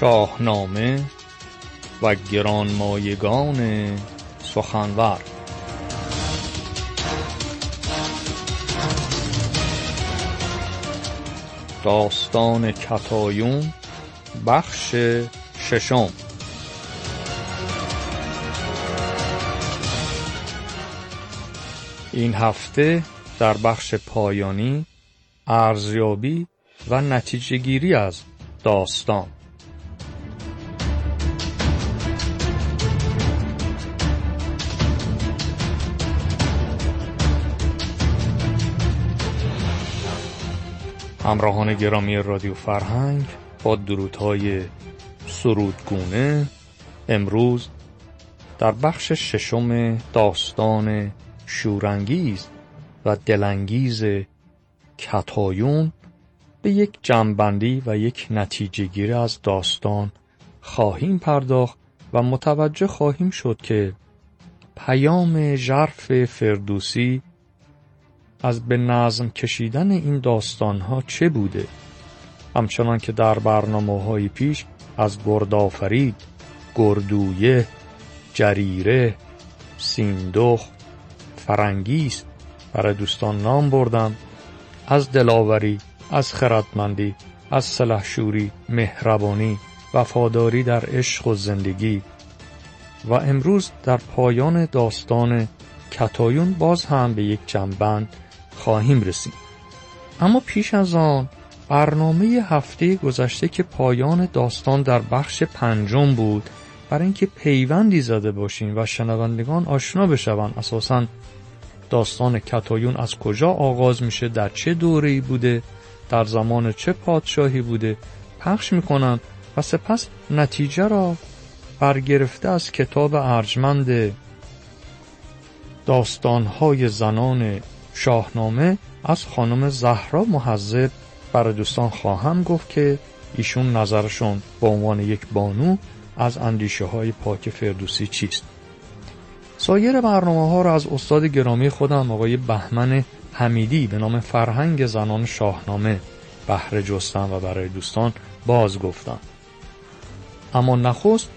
شاهنامه و گرانمایگان سخنور. داستان کتایون بخش ششم. این هفته در بخش پایانی ارزیابی و نتیجه گیری از داستان. همراهان گرامی رادیو فرهنگ با درودهای سرودگونه امروز در بخش ششم داستان شورانگیز و دلانگیز کتایون به یک جنبندی و یک نتیجه گیری از داستان خواهیم پرداخت و متوجه خواهیم شد که پیام ژرف فردوسی از به نظم کشیدن این داستانها چه بوده؟ همچنان که در برنامه های پیش از گردآفرید، گردویه، جریره، سیندخ، فرنگیست برای دوستان نام بردم. از دلاوری، از خردمندی، از سلحشوری، مهربانی، وفاداری در عشق و زندگی. و امروز در پایان داستان کتایون باز هم به یک جنبند خواهیم رسید. اما پیش از آن برنامه هفته گذشته که پایان داستان در بخش پنجم بود برای اینکه پیوندی زده باشیم و شنوندگان آشنا بشوند اساسا داستان کتایون از کجا آغاز میشه در چه دوره‌ای بوده در زمان چه پادشاهی بوده پخش می‌کنم و سپس نتیجه را برگرفته از کتاب ارجمند داستانهای زنان شاهنامه از خانم زهرا محذب برای دوستان خواهم گفت که ایشون نظرشون به عنوان یک بانو از اندیشه های پاک فردوسی چیست. سایر برنامه ها را از استاد گرامی خودم آقای بهمن حمیدی به نام فرهنگ زنان شاهنامه بهره جستم و برای دوستان باز گفتم اما نخست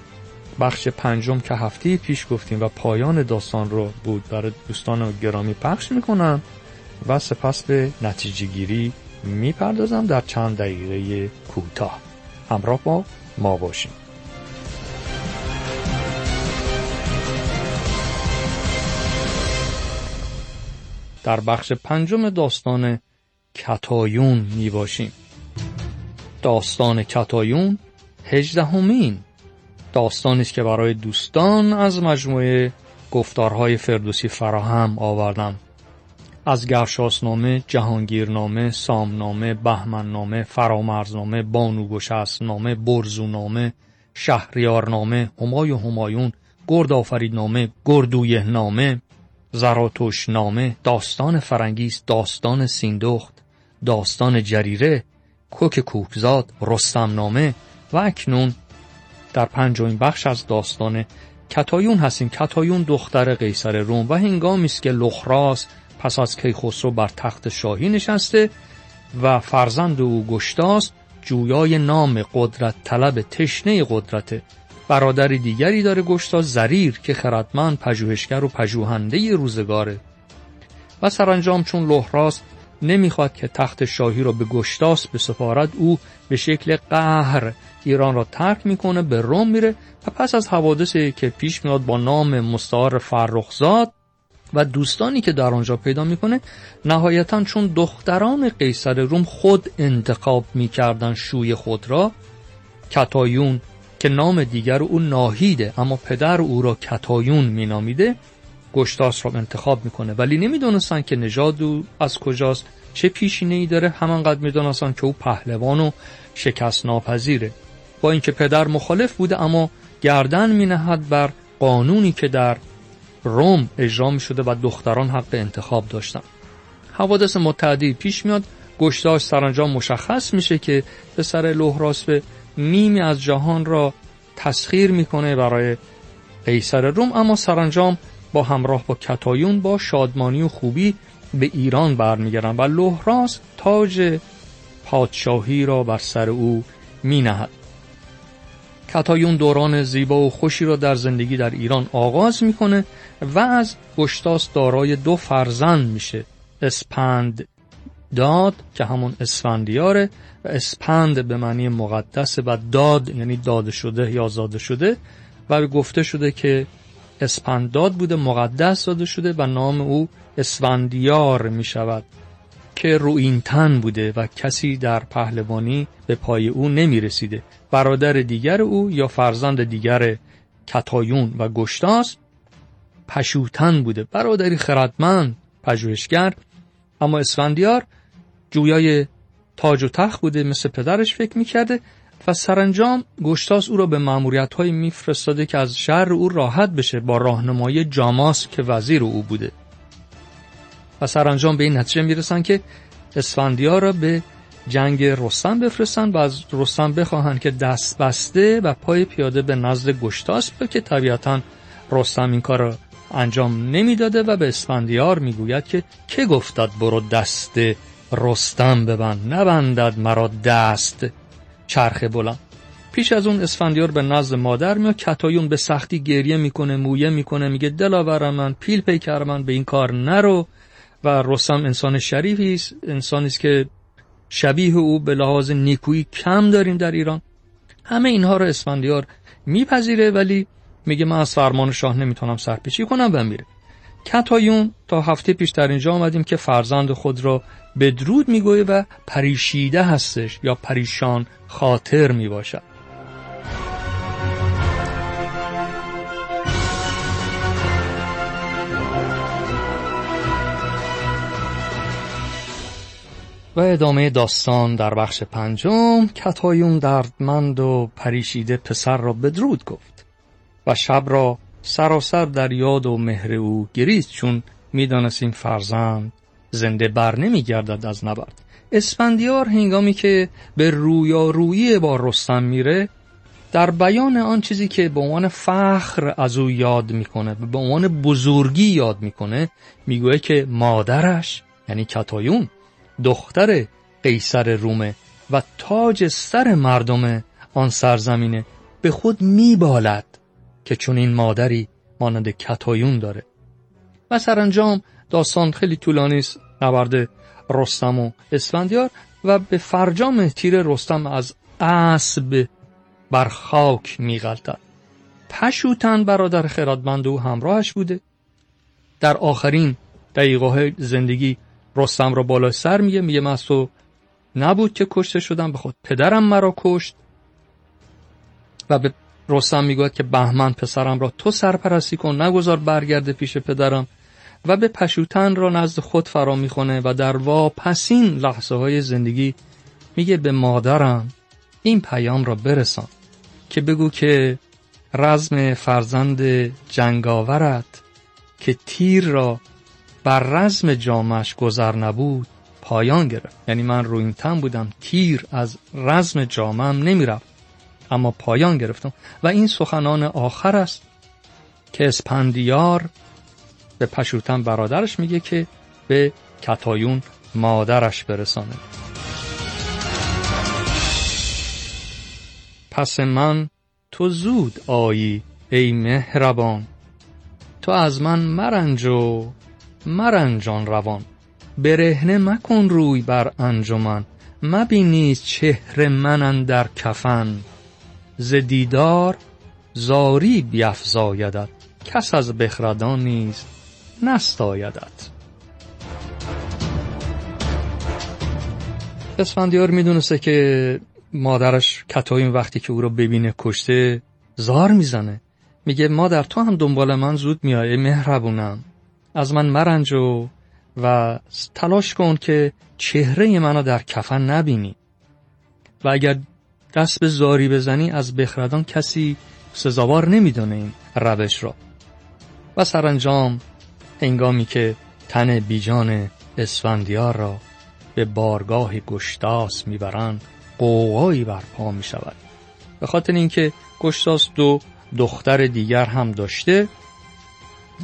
بخش پنجم که هفته پیش گفتیم و پایان داستان رو بود برای دوستان گرامی پخش می‌کنم و سپس به نتیجه گیری می‌پردازم در چند دقیقه کوتاه. همراه با ما باشیم در بخش پنجم داستان کتایون می باشیم داستان کتایون هجدهمین داستانی است که برای دوستان از مجموعه گفتارهای فردوسی فراهم آوردم. از گرشاسنامه، جهانگیرنامه، سامنامه، بهمننامه، فرامرزنامه، بانوگشسنامه، برزونامه، شهریارنامه، همای و همایون، گرد آفریدنامه، گردویه نامه، زراتوش نامه، داستان فرنگیس، داستان سیندخت، داستان جریره، کوک کوکزاد، رستم نامه و اکنون در پنجمین بخش از داستان کتایون هستیم. کتایون دختر قیصر روم و هنگامی است که لخراس پس از کیخسرو بر تخت شاهی نشسته و فرزند او گشتاس جویای نام قدرت طلب تشنه قدرت. برادر دیگری داره گشتاس زریر که خردمند پژوهشگر و پژوهنده روزگاره و سرانجام چون لحراس نمی‌خواد که تخت شاهی را به گشتاس به سفارت او به شکل قهر ایران را ترک می‌کنه به روم میره و پس از حوادثی که پیش میاد با نام مستعار فرخزاد و دوستانی که در آنجا پیدا می‌کنه نهایتا چون دختران قیصر روم خود انتخاب می‌کردن شوی خود را کتایون که نام دیگر او ناهیده اما پدر او را کتایون مینامیده گشتاس را انتخاب می‌کنه. ولی نمی‌دونستن که نژاد او از کجاست چه پیشینه ای داره همانقدر می‌دونستن که او پهلوان و شکست ناپذیره با اینکه پدر مخالف بوده اما گردن مینهد بر قانونی که در روم اجرا می شده و دختران حق انتخاب داشتن حوادث متعدی پیش میاد گشتاش سرانجام مشخص میشه که پسر به نیمی از جهان را تسخیر می‌کنه برای قیصر روم اما سرانجام با همراه با کتایون با شادمانی و خوبی به ایران برمیگردن و لهراسب تاج پادشاهی را بر سر او می نهد. کتایون دوران زیبا و خوشی را در زندگی در ایران آغاز می‌کنه و از گشتاسب دارای دو فرزند میشه. اسپند داد که همون اسفندیاره و اسپند به معنی مقدس و داد یعنی داده شده یا زاده شده و گفته شده که اسپنداد بوده مقدس داده شده و نام او اسفندیار می شود که روینتن بوده و کسی در پهلوانی به پای او نمی رسیده برادر دیگر او یا فرزند دیگر کتایون و گشتاس پشوتن بوده. برادری خردمند پژوهشگر. اما اسفندیار جویای تاج و تخت بوده مثل پدرش فکر می‌کرده و سرانجام گشتاس او را به معمولیت های میفرستاده که از شهر او راحت بشه با راهنمایی جاماس که وزیر او بوده. و سرانجام به این نتیجه می‌رسن که اسفندیار را به جنگ رستم بفرستن و از رستم بخواهند که دست بسته و پای پیاده به نزد گشتاس که طبیعتا رستم این کار را انجام نمی‌داده و به اسفندیار می‌گوید که که گفتد برو دست رستم ببند نبندد مرا دست. چرخ بلند. پیش از اون اسفندیار به نزد مادر میاد کتایون به سختی گریه می‌کنه مویه می‌کنه میگه دلاور من پیل پیکر من به این کار نرو. و رستم انسان شریفی است انسانی است که شبیه او به لحاظ نیکویی کم داریم در ایران. همه اینها رو اسفندیار میپذیره ولی میگه من از فرمان شاه نمی‌تونم سرپیچی کنم و میره. کتایون تا هفته پیش در اینجا آمدیم که فرزند خود را بدرود می‌گویه و پریشیده هستش یا پریشان خاطر می‌باشد. و ادامه داستان در بخش پنجم کتایون دردمند و پریشیده پسر را بدرود گفت و شب را سراسر در یاد و مهر او گریست چون می‌دانست این فرزند زنده بر نمی گردد از نبرد. اسفندیار هنگامی که به رویارویی با رستم میره در بیان آن چیزی که به عنوان فخر از او یاد می‌کنه به عنوان بزرگی یاد می‌کنه میگوه که مادرش یعنی کتایون دختر قیصر رومه و تاج سر مردم آن سرزمینه به خود میبالد که چون این مادری مانند کتایون داره. و سرانجام داستان خیلی طولانی است. نبرد رستم و اسفندیار و به فرجام تیر رستم از اسب بر خاک میغلطد. پشوتن برادر خردمند او همراهش بوده. در آخرین دقیقه زندگی رستم را بالا سر میگه میگه من تو نبود که کشته شدم به خود پدرم مرا کشت. و به رستم می‌گوید که بهمن پسرم را تو سرپرستی کن نگذار برگرده پیش پدرم. و به پشوتن را نزد خود فرا می‌خونه و در واپسین لحظه های زندگی میگه به مادرم این پیام را برسان که بگو که رزم فرزند جنگاورت که تیر را بر رزم جامش گذر نبود پایان گرفت. یعنی من روی این تن بودم تیر از رزم جامم نمی‌رفت. اما پایان گرفتم و این سخنان آخر است که اسپندیار به پشوتن برادرش میگه که به کتایون مادرش برسانه. پس من تو زود آیی ای مهربان. تو از من مرنج و مرنجان روان. برهنه مکن روی بر انجمن مبینی چهره من در کفن. ز دیدار زاری بیفزایدت کس از بخردان نیز نستایدت. اسفندیار می‌دونسته که مادرش کتایم وقتی که او رو ببینه کشته زار می‌زنه. میگه مادر تو هم دنبال من زود میای مهربونم. از من مرنج و و تلاش کن که چهره منو در کفن نبینی. و اگر دست به زاری بزنی از بخردان کسی سزاوار نمی‌دونه این روش را. و سرانجام هنگامی که تن بیجان اسفندیار را به بارگاه گشتاس می‌برند قوقایی برپا می شود به خاطر اینکه گشتاس دو دختر دیگر هم داشته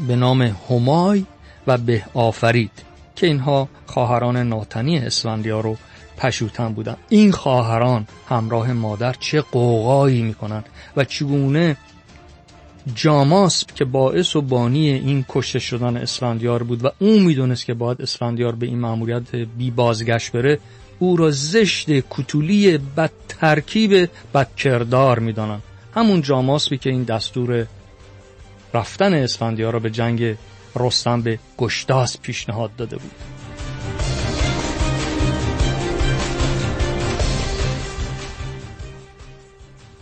به نام همای و به آفرید که اینها خواهران ناتنی اسفندیار و پشوتن بودن این خواهران همراه مادر چه قوقایی می‌کنن و چگونه جاماسب که باعث و بانی این کشته شدن اسفندیار بود و اون می‌دونست که باید اسفندیار به این مأموریت بی بازگشت بره او را زشت کتولی بد ترکیب بد کردار می‌دانن همون جاماسبی که این دستور رفتن اسفندیار را به جنگ رستم به گشتاس پیشنهاد داده بود.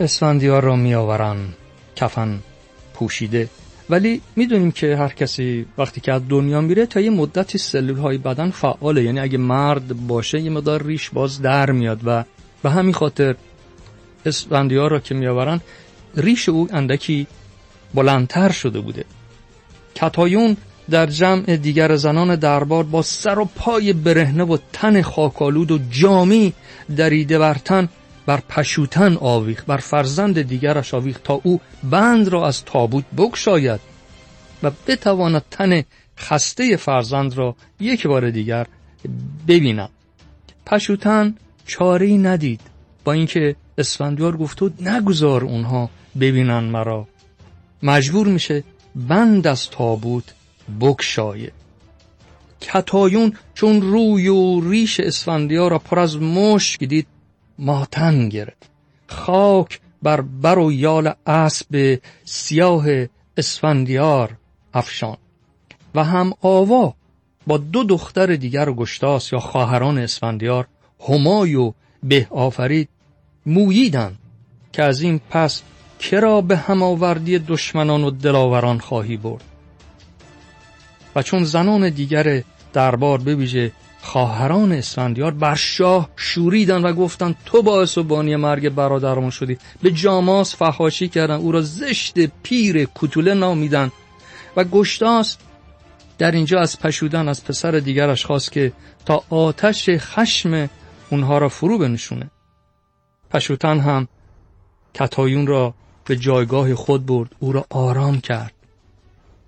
اسفندیار را میآورن کفن پوشیده. ولی می‌دونیم که هر کسی وقتی که از دنیا میره تا یه مدتی سلول های بدن فعاله. یعنی اگه مرد باشه یه مدار ریش باز در میاد و به همین خاطر اسفندیار را که میآورن ریش او اندکی بلندتر شده بوده. کتایون در جمع دیگر زنان دربار با سر و پای برهنه و تن خاکالود و جامی دریده بر تن بر پشوتن آویخ بر فرزند دیگرش آویخ تا او بند را از تابوت بگشاید و بتواند تن خسته فرزند را یک بار دیگر ببیند. پشوتن چاری ندید. با اینکه اسفندیار گفت نگذار اونها ببینن مرا. مجبور میشه بند از تابوت بکشایه کتایون چون روی و ریش اسفندیار را پر از مشک دید ماتن گرفت. خاک بر بر و یال اسب سیاه اسفندیار افشان. و هم آوا با دو دختر دیگر گشتاس یا خواهران اسفندیار همای و به آفرید موییدن که از این پس کرا به هماوردی دشمنان و دلاوران خواهی برد. و چون زنان دیگر دربار بویژه خواهران اسفندیار بر شاه شوریدن و گفتند تو باعث و بانی مرگ برادرمون شدی. به جاماس فحاشی کردن او را زشت پیر کتوله نامیدن و گشتاس در اینجا از پشودن از پسر دیگرش خواست که تا آتش خشم اونها را فرو بنشونه. پشوتن هم کتایون را به جایگاه خود برد. او را آرام کرد.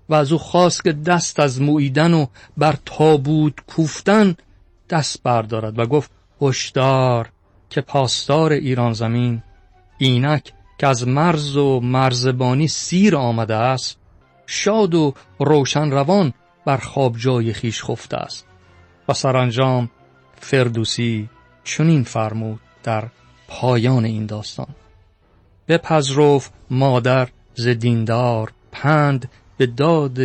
و از او خواست که دست از مویدن و بر تابوت کوفتن دست بردارد و گفت هشدار که پاسدار ایران زمین اینک که از مرز و مرزبانی سیر آمده است شاد و روشن روان بر خواب جای خیش خفته است. و سرانجام فردوسی چنین فرمود در پایان این داستان. بپذرف مادر ز پند به داد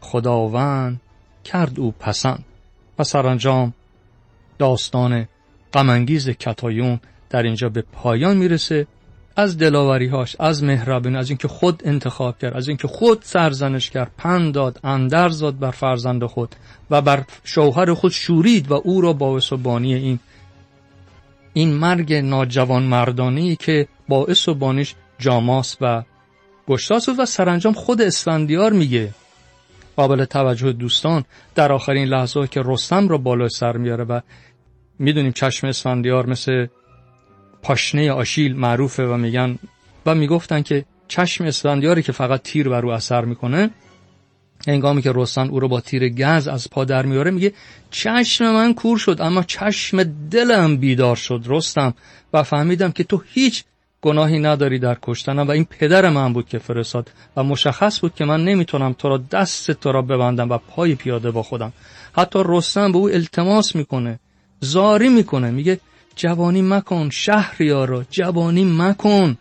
خداوند کرد او پسند و سرانجام داستان غمانگیز کتایون در اینجا به پایان می‌رسه. از دلاوریهاش از مهربانی از اینکه خود انتخاب کرد از اینکه خود سرزنش کرد پند داد اندرز داد بر فرزند خود و بر شوهر خود شورید و او را باعث و بانی این این مرگ ناجوان مردانی که باعث و بانیش جاماس و گشتاس و سرانجام خود اسفندیار میگه. قابل توجه دوستان در آخرین لحظه که رستم را بالای سر میاره و می‌دونیم چشم اسفندیار مثل پاشنه آشیل معروفه و میگن و می‌گفتن که چشم اسفندیاری که فقط تیر بر او اثر می‌کنه هنگامی که رستم او رو با تیر گز از پا در میاره میگه چشم من کور شد اما چشم دلم بیدار شد رستم. و فهمیدم که تو هیچ گناهی نداری در کشتنم و این پدر من بود که فرستاد و مشخص بود که من نمی‌تونم تو را دست تو را ببندم و پای پیاده با خودم. حتی رستم به او التماس می‌کنه زاری می‌کنه میگه جوانی مکن شهریارا جوانی مکن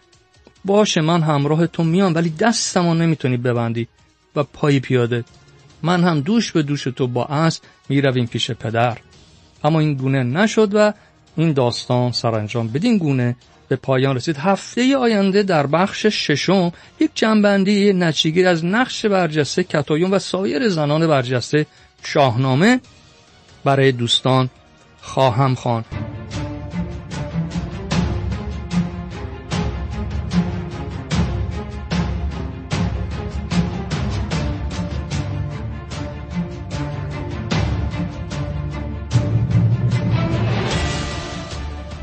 باشه من همراه تو میام ولی دستمو نمی‌تونی ببندی. و پای پیاده. من هم دوش به دوش تو با اسب می‌رویم پیش پدر. اما این گونه نشد و این داستان سرانجام بدین گونه به پایان رسید. هفته آینده در بخش ششم یک جنبندی نچیگیر از نقش برجسته کتایون و سایر زنان برجسته شاهنامه برای دوستان خواهم خواند.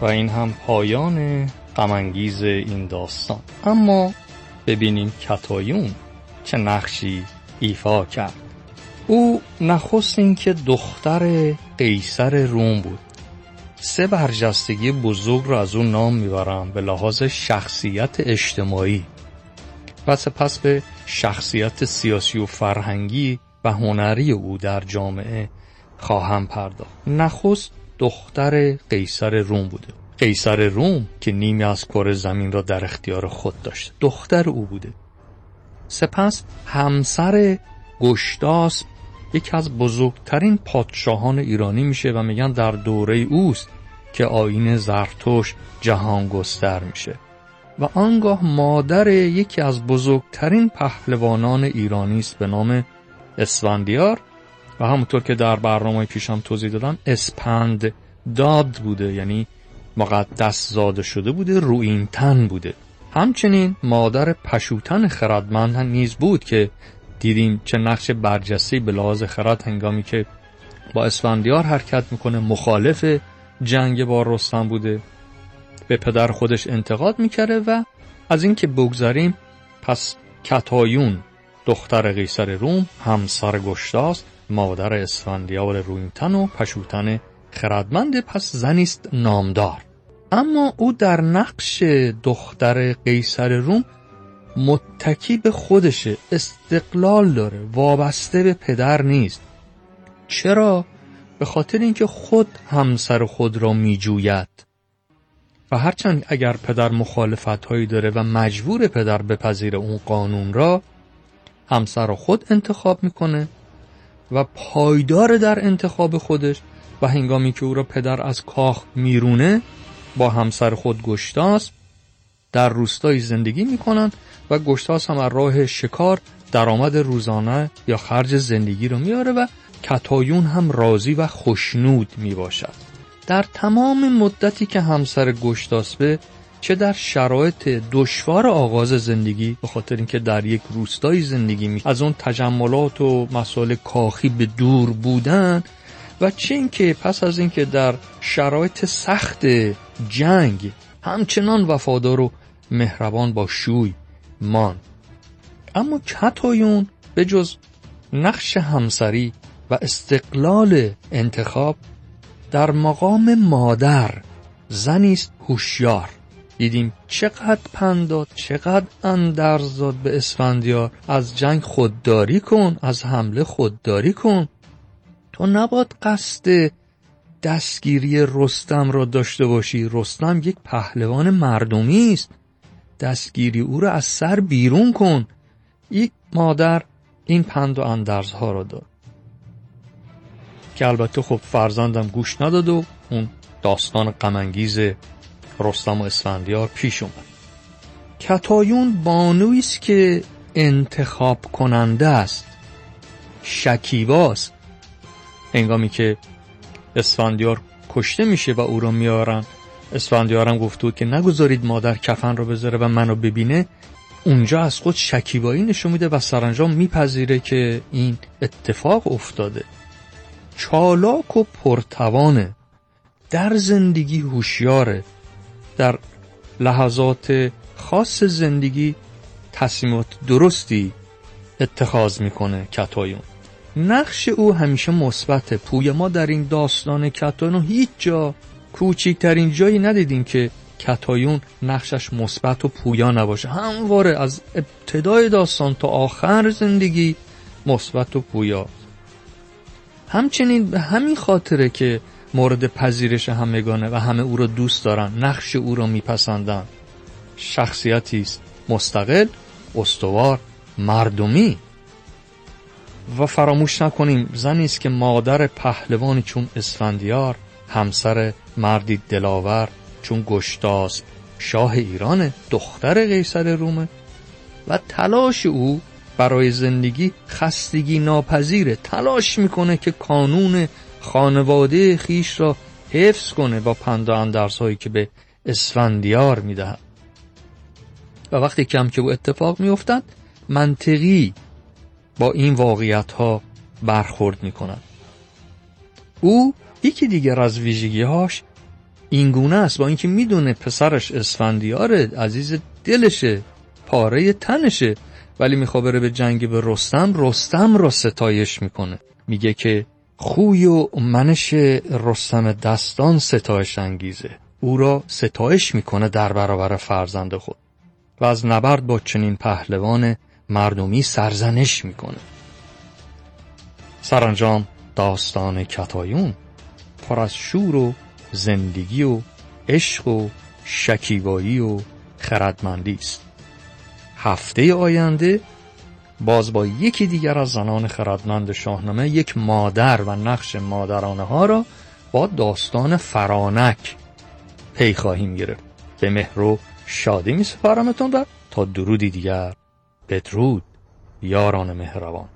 و این هم پایان غمانگیز این داستان. اما ببینیم کتایون چه نقشی ایفا کرد. او نخست اینکه دختر قیصر روم بود. سه برجستگی بزرگ را از اون نام می‌برم به لحاظ شخصیت اجتماعی. و سپس به شخصیت سیاسی و فرهنگی و هنری او در جامعه خواهم پرداخت. نخست دختر قیصر روم بوده. قیصر روم که نیمی از کره زمین را در اختیار خود داشت دختر او بوده. سپس همسر گشتاس یکی از بزرگترین پادشاهان ایرانی میشه و میگن در دوره اوست که آین زرتوش جهان گستر میشه. و آنگاه مادر یکی از بزرگترین پهلوانان ایرانی است به نام اسفندیار. و همونطور که در برنامه پیشم توضیح دادم اسپند داد بوده یعنی مقدس زاده شده بوده روین تن بوده. همچنین مادر پشوتن خردمند نیز بود که دیدیم چه نقش برجسته به لحاظ خرد هنگامی که با اسفندیار حرکت می‌کنه مخالف جنگ با رستم بوده. به پدر خودش انتقاد می‌کرده و از اینکه بگذاریم پس کتایون دختر قیصر روم همسر گشتاس مادر اسفندیار روینتن و پشوتن خردمند پس زنیست نامدار. اما او در نقش دختر قیصر روم متکی به خودشه استقلال داره وابسته به پدر نیست. چرا؟ به خاطر اینکه خود همسر خود را میجوید. و هرچند اگر پدر مخالفت هایی داره و مجبور پدر بپذیر اون قانون را همسر خود انتخاب می‌کنه. و پایدار در انتخاب خودش و هنگامی که او را پدر از کاخ میرونه با همسر خود گشتاس در روستایی زندگی می‌کنن و گشتاس هم از راه شکار درآمد روزانه یا خرج زندگی رو میاره و کتایون هم راضی و خوشنود می‌باشد. در تمام مدتی که همسر گشتاس به چه در شرایط دشوار آغاز زندگی به خاطر اینکه در یک روستایی زندگی می از اون تجملات و مسائل کاخی به دور بودن و چه اینکه پس از اینکه در شرایط سخت جنگ همچنان وفادار و مهربان با شوی مان. اما کتایون به جز نقش همسری و استقلال انتخاب در مقام مادر زنی است هوشیار. دیدیم چقدر پنداد چقدر اندرز داد به اسفندیار. از جنگ خودداری کن از حمله خودداری کن. تو نباد قصد دستگیری رستم را داشته باشی. رستم یک پهلوان مردمی است. دستگیری او را از سر بیرون کن. یک مادر این پند و اندرزها را داد که البته خب فرزندم گوش نداد و اون داستان غمانگیز رستم و اسفندیار پیش اومد. کتایون بانویی است که انتخاب کننده است. شکیباست هنگامی که اسفندیار کشته میشه و او را میارن اسفندیارم گفته بود که نگذارید مادر کفن رو بذاره و منو ببینه. اونجا از خود شکیبایی نشون میده و سرانجام میپذیره که این اتفاق افتاده. چالاک و پرتوانه. در زندگی هوشیاره. در لحظات خاص زندگی تصمیمات درستی اتخاذ می‌کنه کتایون. نقش او همیشه مثبت. پوی ما در این داستان کتایون هیچ جا کوچکترین جایی ندیدیم که کتایون نقشش مثبت و پویا نباشه. همواره از ابتدای داستان تا آخر زندگی مثبت و پویا. همچنین به همین خاطره که مورد پذیرش همگانه و همه او را دوست دارن نقش او را میپسندن. شخصیتی است مستقل استوار مردمی. و فراموش نکنیم زنی است که مادر پهلوانی چون اسفندیار همسر مردی دلاور چون گشتاس شاه ایران دختر قیصر رومه و تلاش او برای زندگی خستگی ناپذیره تلاش می‌کنه که کانون خانواده خیش را حفظ کنه با پند و اندرزهایی که به اسفندیار می‌دهد و وقتی کم که او اتفاق میافتد منطقی با این واقعیت ها برخورد می کند. او یکی دیگر از ویژگیهاش این گونه است با اینکه می‌دونه پسرش اسفندیاره عزیز دلشه پاره تنشه ولی می‌خواد بره به جنگ به رستم رستم را ستایش می‌کنه میگه که خوی و منش رستم دستان ستایش انگیزه. او را ستایش می‌کنه در برابر فرزند خود و از نبرد با چنین پهلوان مردمی سرزنش می‌کنه. سرانجام داستان کتایون پر از شور و زندگی و عشق و شکیبایی و خردمندی است. هفته آینده باز با یکی دیگر از زنان خردمند شاهنامه یک مادر و نقش مادرانه ها را با داستان فرانک پی خواهیم گرفت. به مهر و شادی می سپارمتون و تا درودی دیگر. بدرود یاران مهربان.